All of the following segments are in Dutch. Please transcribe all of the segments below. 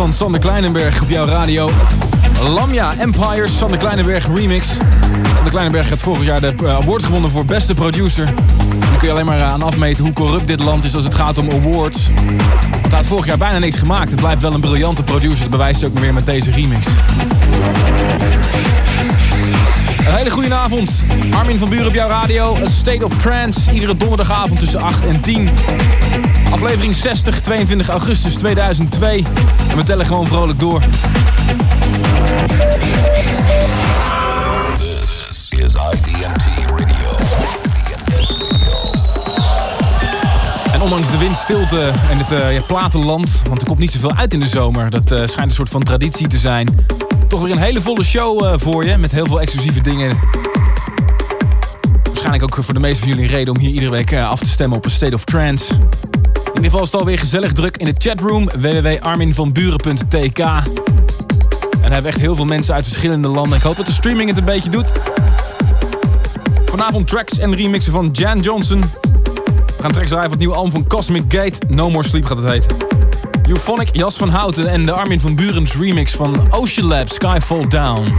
van Sander Kleinenberg op jouw radio. Lamia Empires, Sander Kleinenberg remix. Sander Kleinenberg heeft vorig jaar de eh, award gewonnen voor beste producer. Dan kun je alleen maar aan afmeten hoe corrupt dit land is als het gaat om awards. Hij had vorig jaar bijna niks gemaakt. Het blijft wel een briljante producer. Dat bewijst hij ook weer met deze remix. Een hele goede avond. Armin van Buren op jouw radio. A State of Trance. Iedere donderdagavond tussen 8 en 10. Aflevering 60, 22 augustus 2002. En we tellen gewoon vrolijk door. This is IDMT Radio. En ondanks de windstilte en het uh, ja, platenland, want er komt niet zoveel uit in de zomer. Dat uh, schijnt een soort van traditie te zijn. Toch weer een hele volle show uh, voor je, met heel veel exclusieve dingen. Waarschijnlijk ook voor de meeste van jullie een reden om hier iedere week af te stemmen op een State of Trance. In ieder geval is het alweer gezellig druk in de chatroom www.arminvanburen.tk. En hebben echt heel veel mensen uit verschillende landen. Ik hoop dat de streaming het een beetje doet. Vanavond tracks en remixen van Jan Johnson. We gaan tracks draaien van het nieuwe album van Cosmic Gate. No More Sleep gaat het heten. Euphonic, Jas van Houten en de Armin van Burens remix van Ocean Lab, Skyfall Down.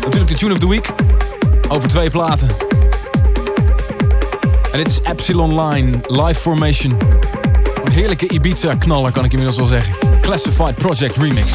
Natuurlijk de Tune of the Week. Over twee platen. En dit is Epsilon Line, Live Formation. Een heerlijke Ibiza-knaller kan ik inmiddels wel zeggen. Classified Project Remix.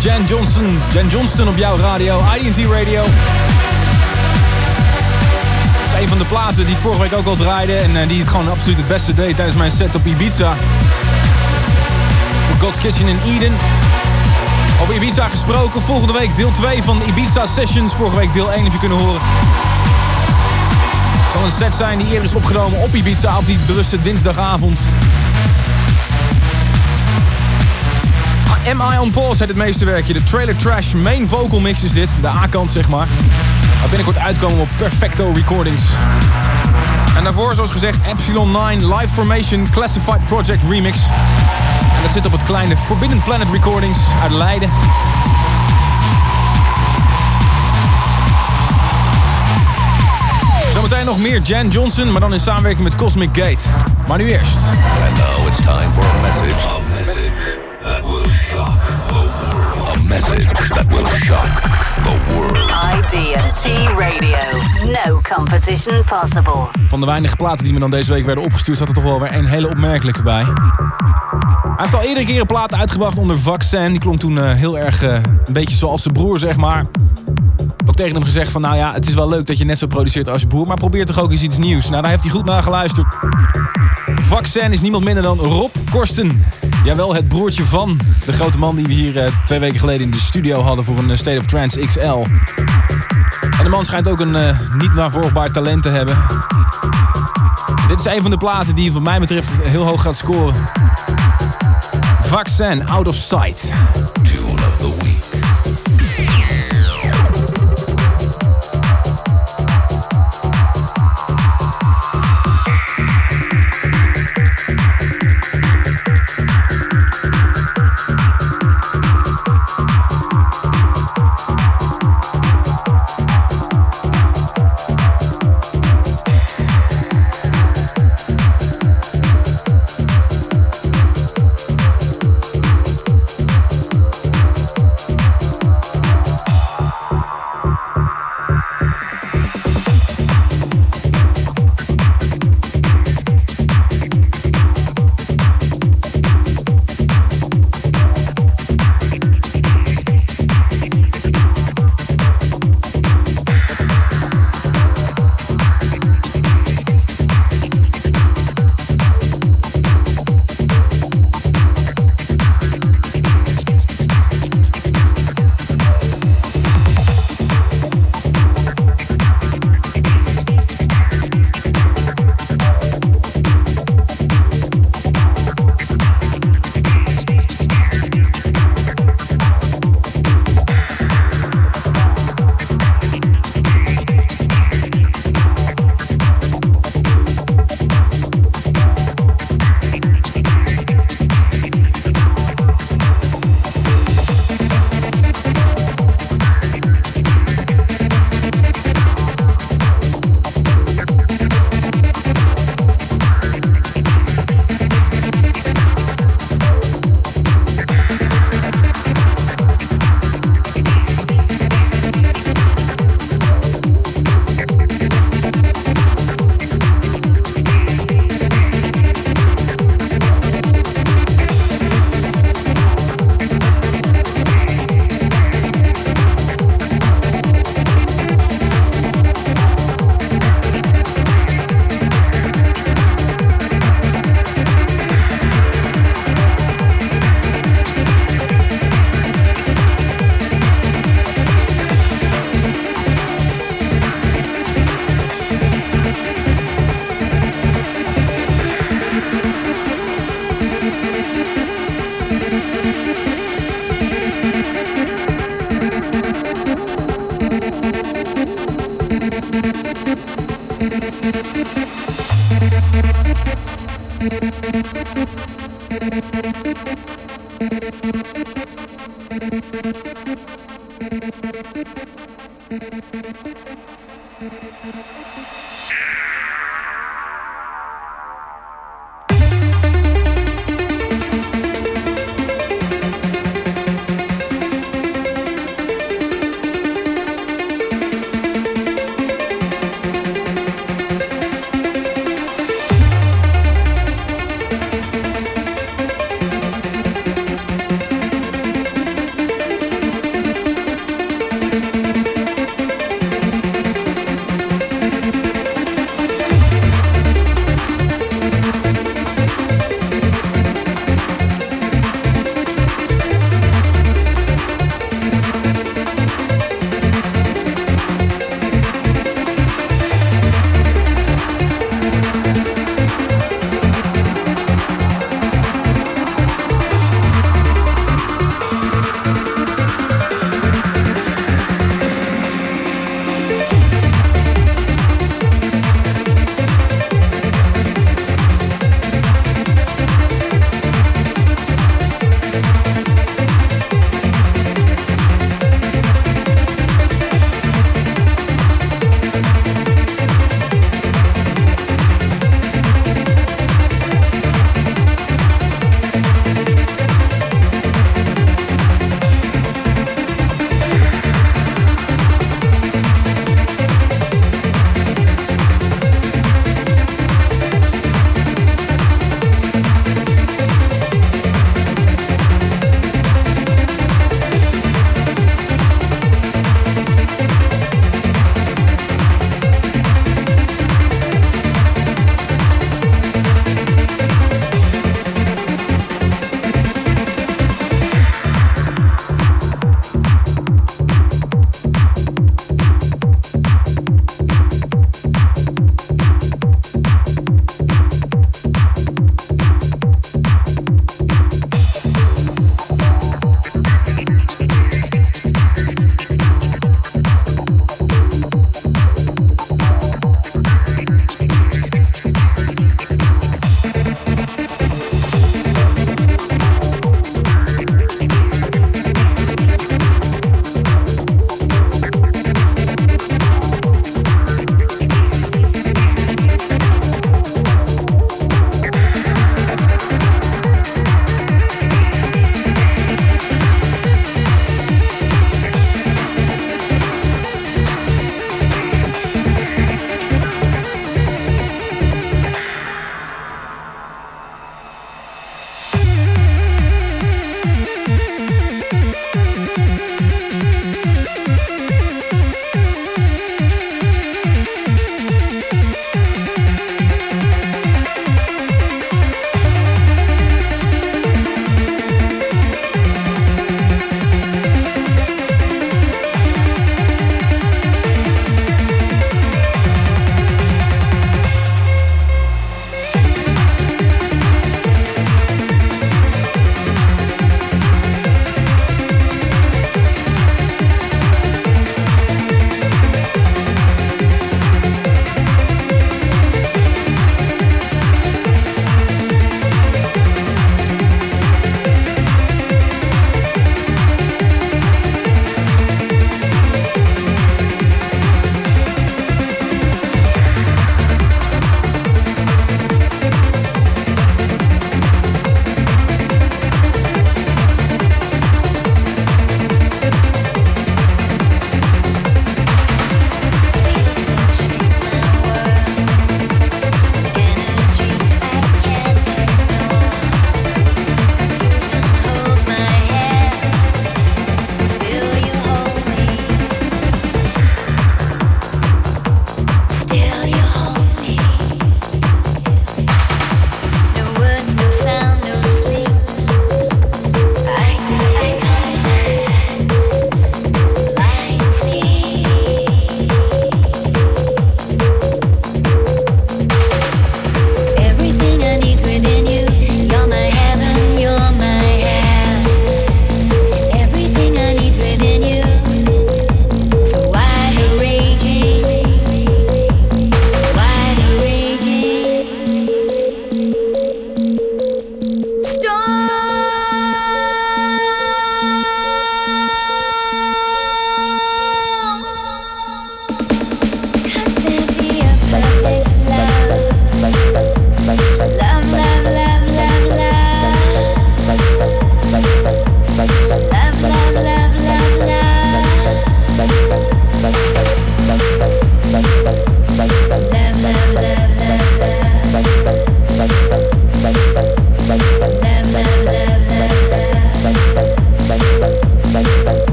Jan Johnson. Jan Johnston op jouw radio, IDT Radio. Dat is een van de platen die ik vorige week ook al draaide. En uh, die het gewoon absoluut het beste deed tijdens mijn set op Ibiza. Voor God's Kitchen in Eden. Over Ibiza gesproken. Volgende week deel 2 van Ibiza Sessions. Vorige week deel 1 heb je kunnen horen. Het zal een set zijn die eerder is opgenomen op Ibiza op die bewuste dinsdagavond. M.I. on Pause het het meeste werkje. De Trailer Trash main vocal mix is dit. De A-kant, zeg maar. Waar binnenkort uitkomen op Perfecto Recordings. En daarvoor, zoals gezegd, Epsilon 9 Live Formation Classified Project Remix. En dat zit op het kleine Forbidden Planet Recordings uit Leiden. Zometeen nog meer Jan Johnson, maar dan in samenwerking met Cosmic Gate. Maar nu eerst. And it's time for. A message message that will shock the world. ID&T Radio. No competition possible. Van de weinige platen die me dan deze week werden opgestuurd... zat er toch wel weer een hele opmerkelijke bij. Hij heeft al eerdere keren platen uitgebracht onder Vaccin. Die klonk toen uh, heel erg uh, een beetje zoals zijn broer, zeg maar. Ook tegen hem gezegd van, nou ja, het is wel leuk dat je net zo produceert als je broer... maar probeer toch ook eens iets nieuws. Nou, daar heeft hij goed naar geluisterd. Vaccin is niemand minder dan Rob Korsten. Jawel, het broertje van de grote man die we hier uh, twee weken geleden in de studio hadden... voor een State of Trance XL. En de man schijnt ook een niet navolgbaar talent te hebben. Dit is een van de platen die wat mij betreft heel hoog gaat scoren. Vaccin, Out of Sight.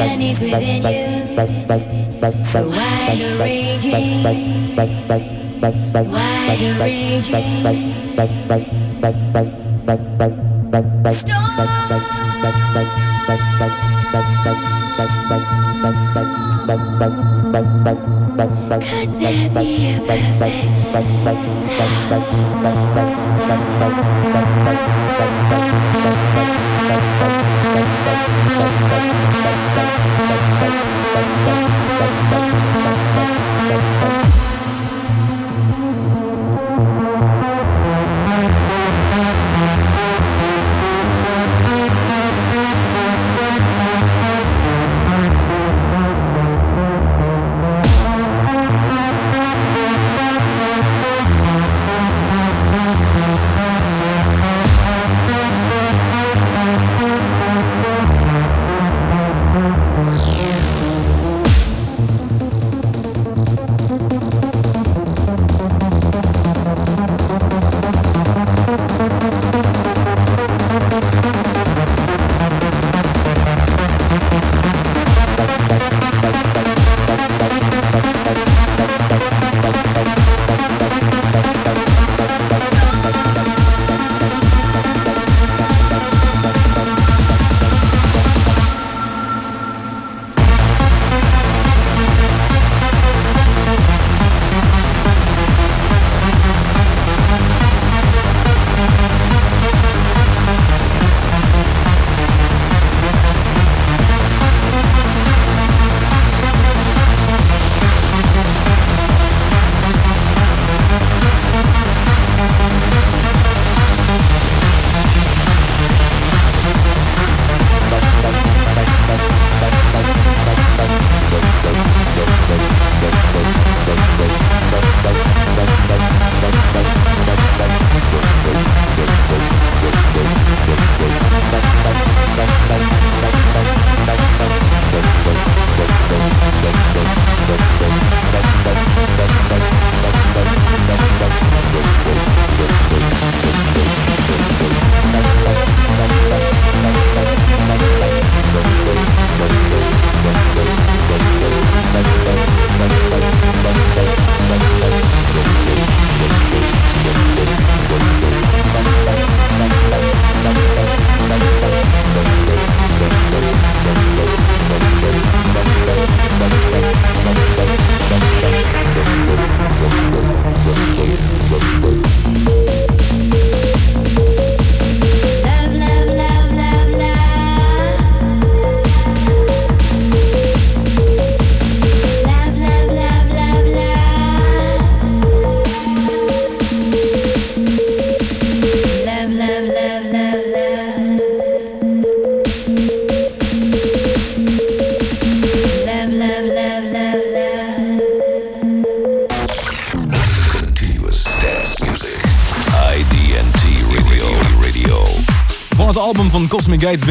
and within you. So raging, raging. Storm. Could there be a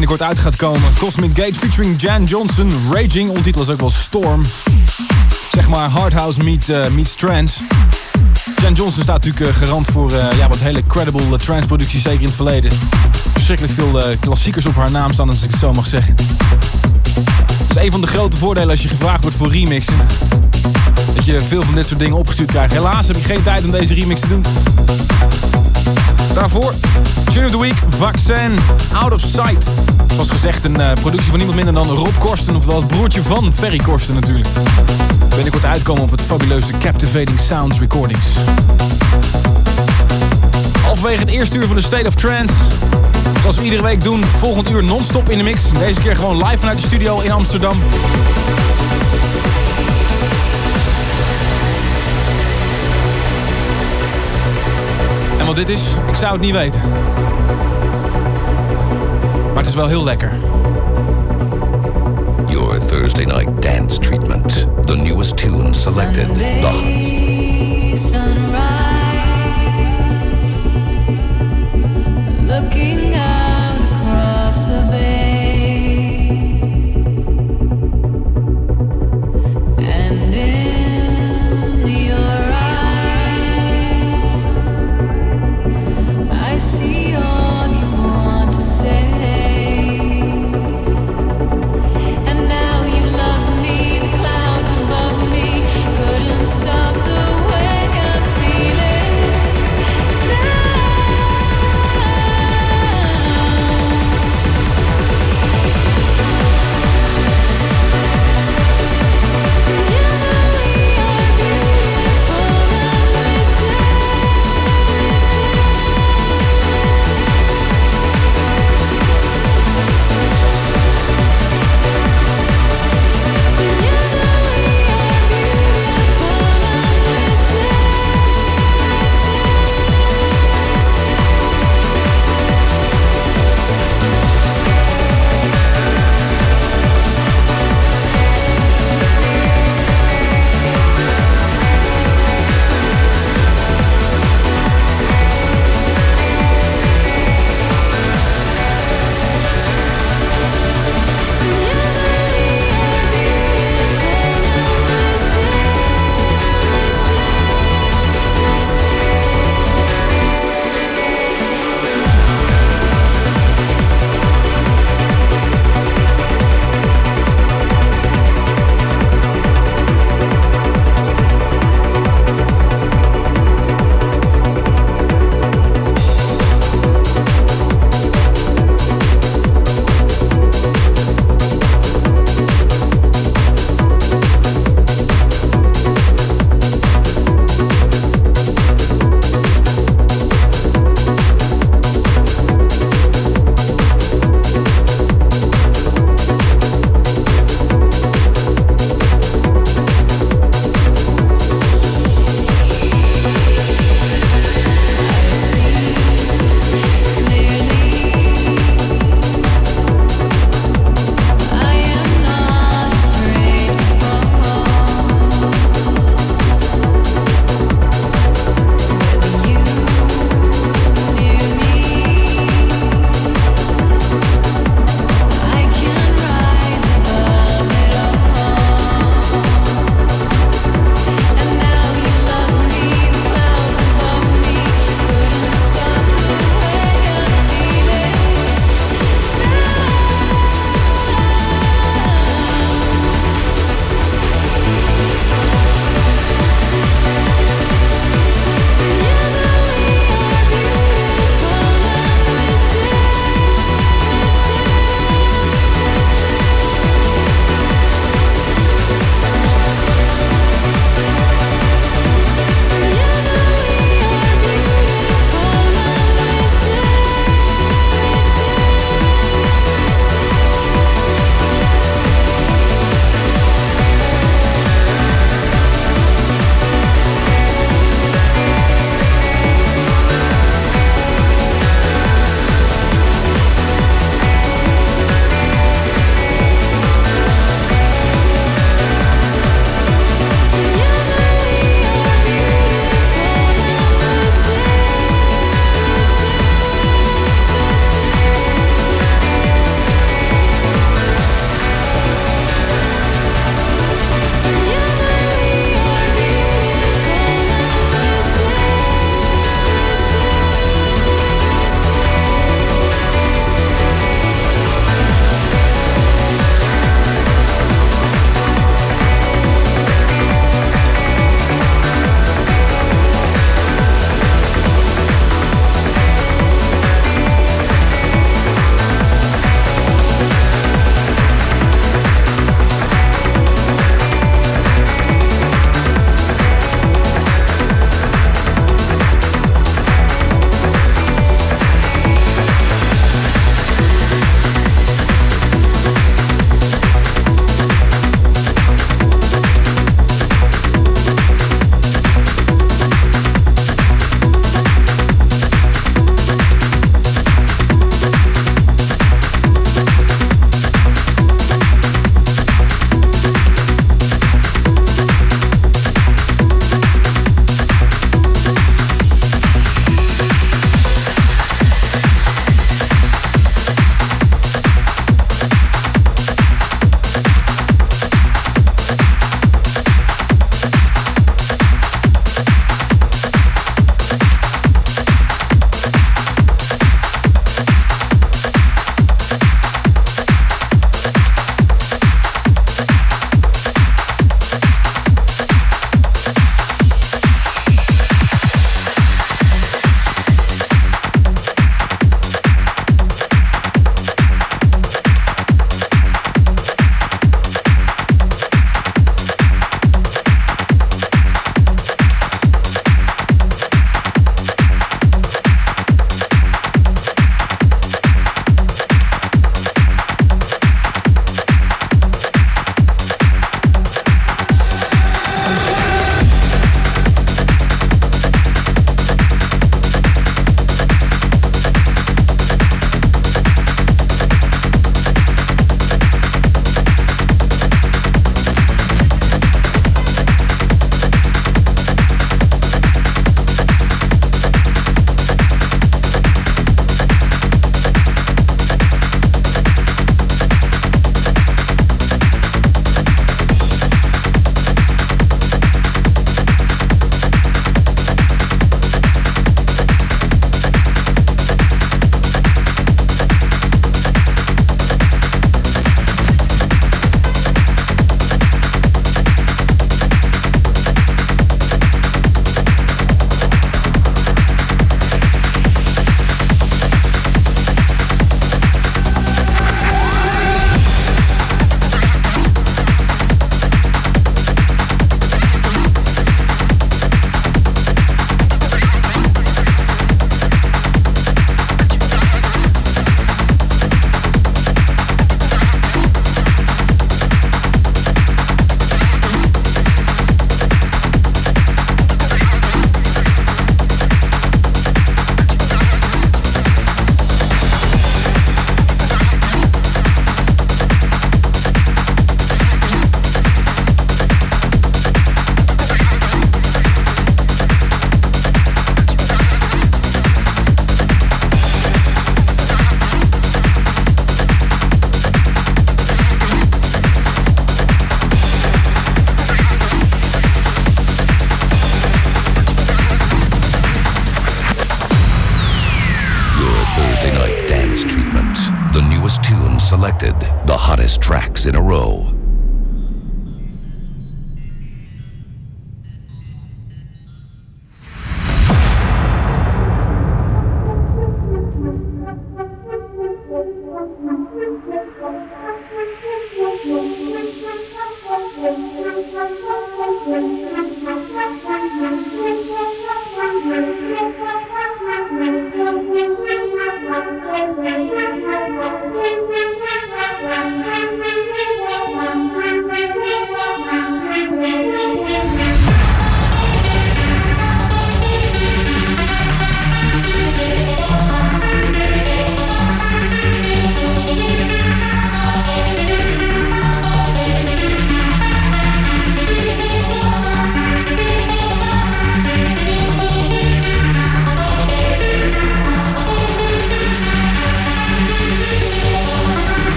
binnenkort uit gaat komen. Cosmic Gate featuring Jan Johnson. Raging, ontitel is ook wel Storm. Zeg maar hardhouse meet, eh, meets trance. Jan Johnson staat natuurlijk eh, garant voor eh, ja, wat hele credible trance producties, zeker in het verleden. Verschrikkelijk veel klassiekers op haar naam staan, als ik het zo mag zeggen. Dat is een van de grote voordelen als je gevraagd wordt voor remixen. Dat je veel van dit soort dingen opgestuurd krijgt. Helaas heb ik geen tijd om deze remix te doen. Daarvoor Tune of the Week, Vaccin, Out of Sight. Zoals gezegd een uh, productie van niemand minder dan Rob Korsten, oftewel het broertje van Ferry Korsten natuurlijk. Binnenkort uitkomen op het fabuleuze Captivating Sounds Recordings. Halverwege het eerste uur van de State of Trance. Zoals we iedere week doen, volgend uur non-stop in de mix. Deze keer gewoon live vanuit de studio in Amsterdam. Wat dit is, ik zou het niet weten. Maar het is wel heel lekker. Your Thursday night dance treatment. The newest tune selected. Sunday, sunrise, looking out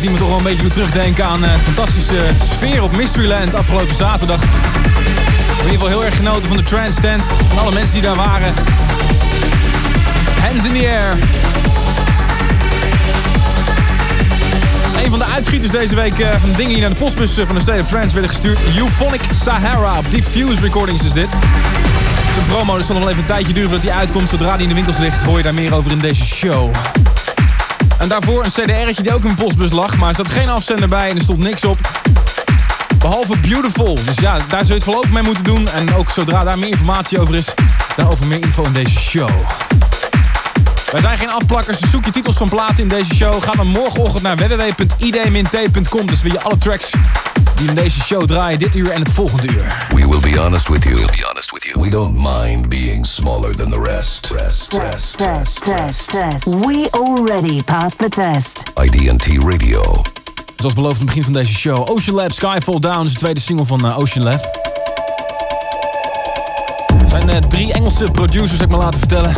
die me toch wel een beetje terugdenken aan uh, fantastische sfeer op Mysteryland afgelopen zaterdag. In ieder geval heel erg genoten van de trance tent en alle mensen die daar waren. Hands in the air. Dat is een van de uitschieters deze week uh, van de dingen die naar de postbus uh, van de State of Trance werden gestuurd. Euphonic Sahara op Diffuse Recordings is dit. Zijn promo dus zal nog wel even een tijdje duren voordat hij uitkomt. Zodra hij in de winkels ligt hoor je daar meer over in deze show. En daarvoor een CDR'tje die ook in mijn postbus lag. Maar er zat geen afzender bij en er stond niks op. Behalve Beautiful. Dus ja, daar zul je het voorlopig mee moeten doen. En ook zodra daar meer informatie over is, daarover meer info in deze show. Wij zijn geen afplakkers, dus zoek je titels van platen in deze show. Ga dan morgenochtend naar www.id-t.com. Dus wil je alle tracks die in deze show draaien dit uur en het volgende uur. We will be honest with you. We'll be honest with you. We don't mind being smaller than the rest. Rest, rest, test, test, test. We already passed the test. IDT Radio. Zoals beloofd in het begin van deze show, Ocean Lab Skyfall Down is de tweede single van uh, Ocean Lab. Er zijn uh, drie Engelse producers, heb ik me laten vertellen.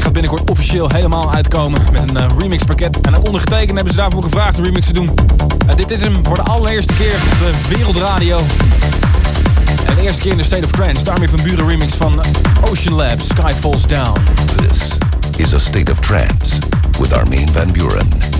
Track gaat binnenkort officieel helemaal uitkomen met een uh, remix pakket. En ondergetekend hebben ze daarvoor gevraagd een remix te doen. dit is hem voor de allereerste keer op de wereldradio. En de eerste keer in de State of Trance. Daarmee van Buren remix van Ocean Lab, Sky Falls Down. This is a State of Trance with Armin van Buren.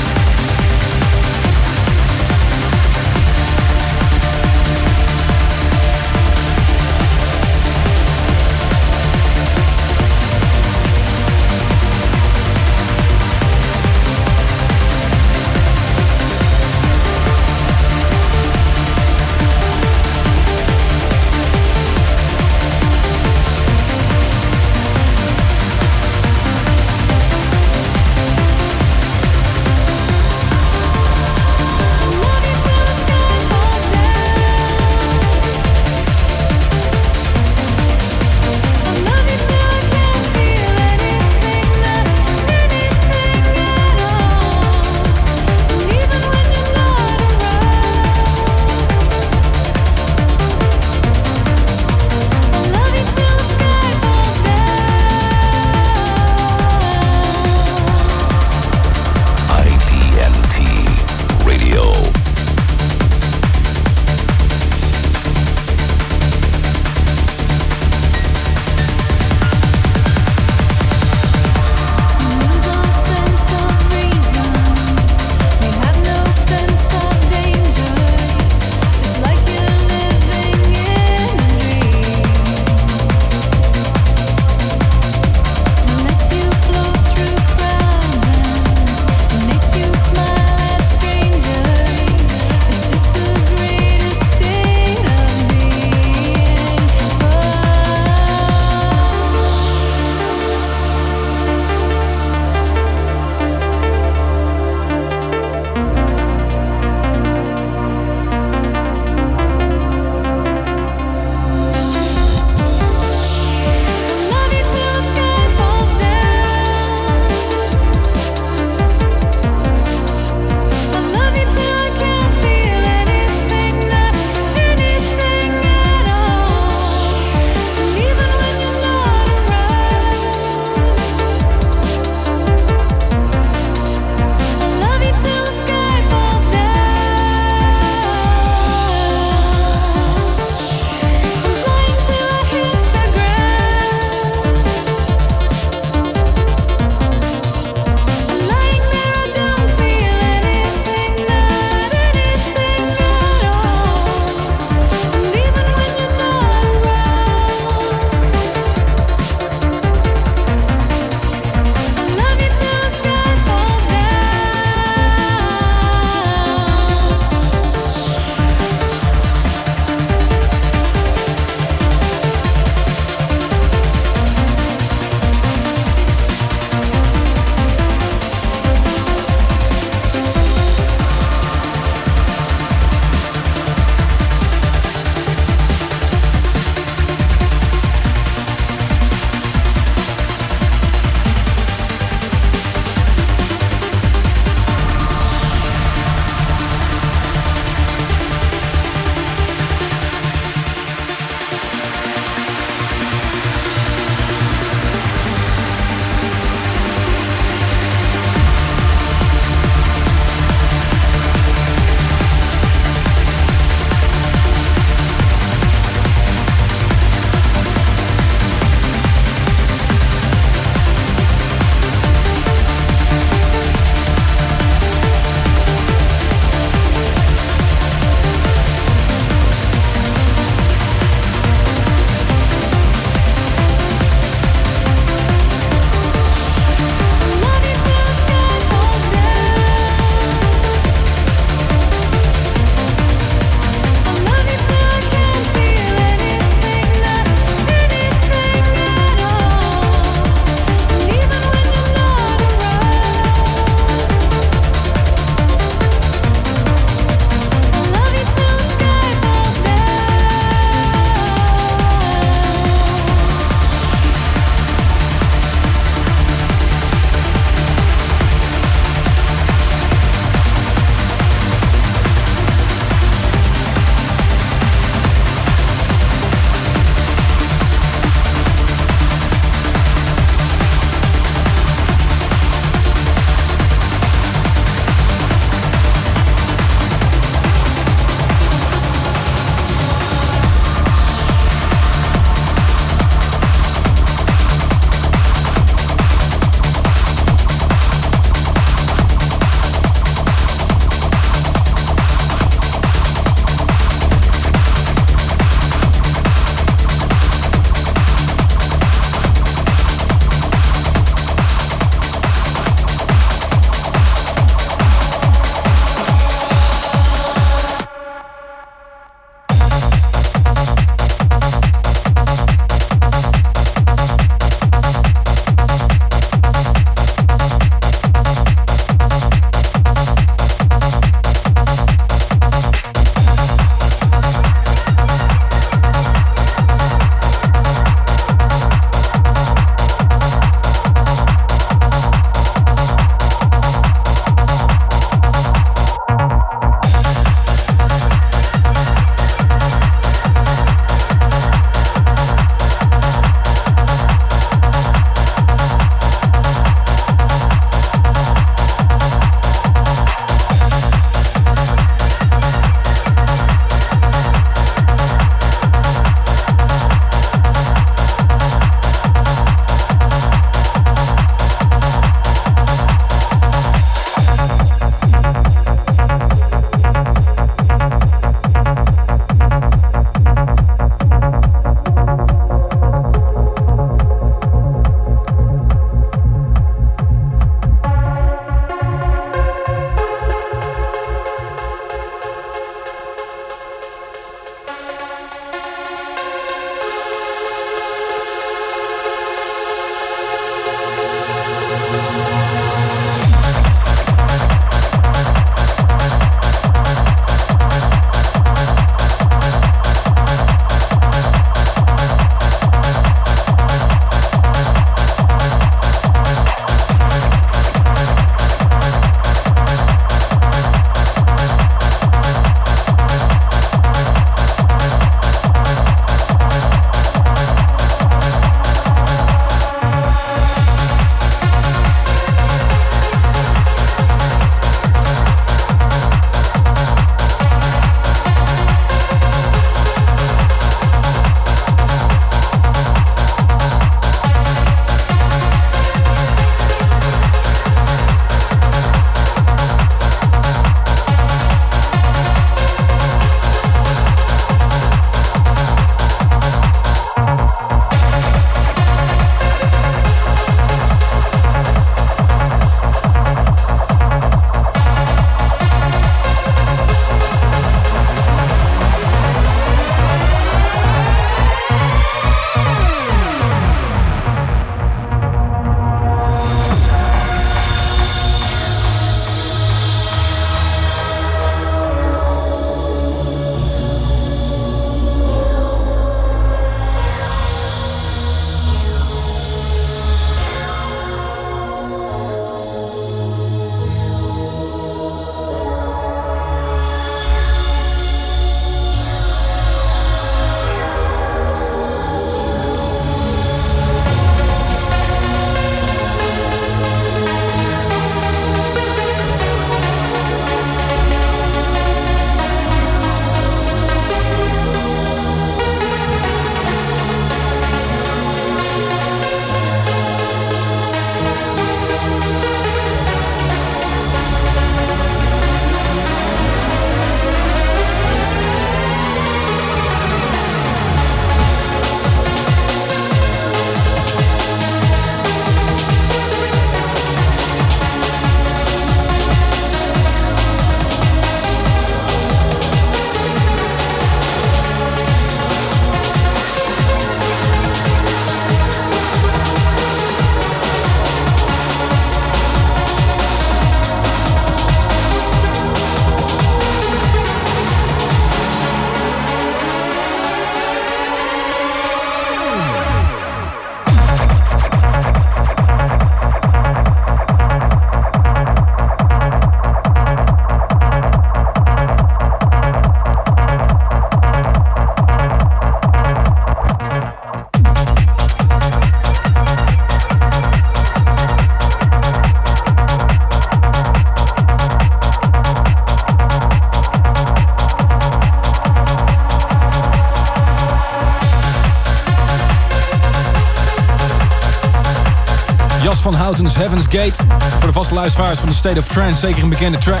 Van Houten's Heaven's Gate. Voor de vaste luisteraars van de State of Trance zeker een bekende track.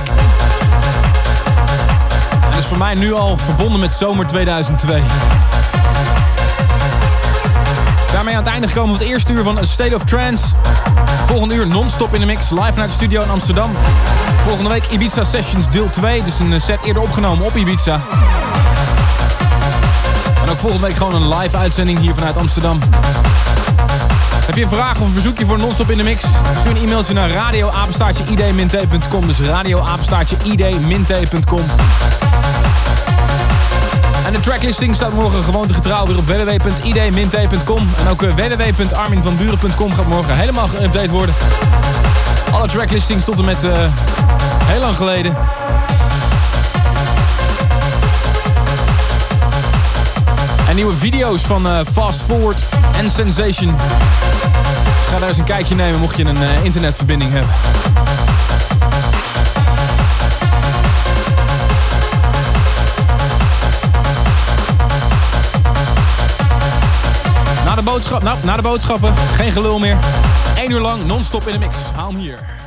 En is voor mij nu al verbonden met zomer 2002. Daarmee aan het einde gekomen van het eerste uur van A State of Trance. Volgende uur non-stop in de mix, live vanuit de studio in Amsterdam. Volgende week Ibiza Sessions deel 2, dus een set eerder opgenomen op Ibiza. En ook volgende week gewoon een live uitzending hier vanuit Amsterdam. Heb je een vraag of een verzoekje voor non-stop in de mix? Stuur een e-mailtje naar radioapenstaartje-id-min-t.com. Dus radioapenstaartje-id-min-t.com. En de tracklisting staat morgen gewoon getrouw weer op www.id-min-t.com. En ook www.arminvanburen.com gaat morgen helemaal geüpdate worden. Alle tracklistings tot en met uh, heel lang geleden. En nieuwe video's van uh, Fast Forward en Sensation. Ga daar eens een kijkje nemen mocht je een uh, internetverbinding hebben. Na de, boodschap, nou, na de boodschappen, geen gelul meer. 1 uur lang non-stop in de mix. Haal hem hier.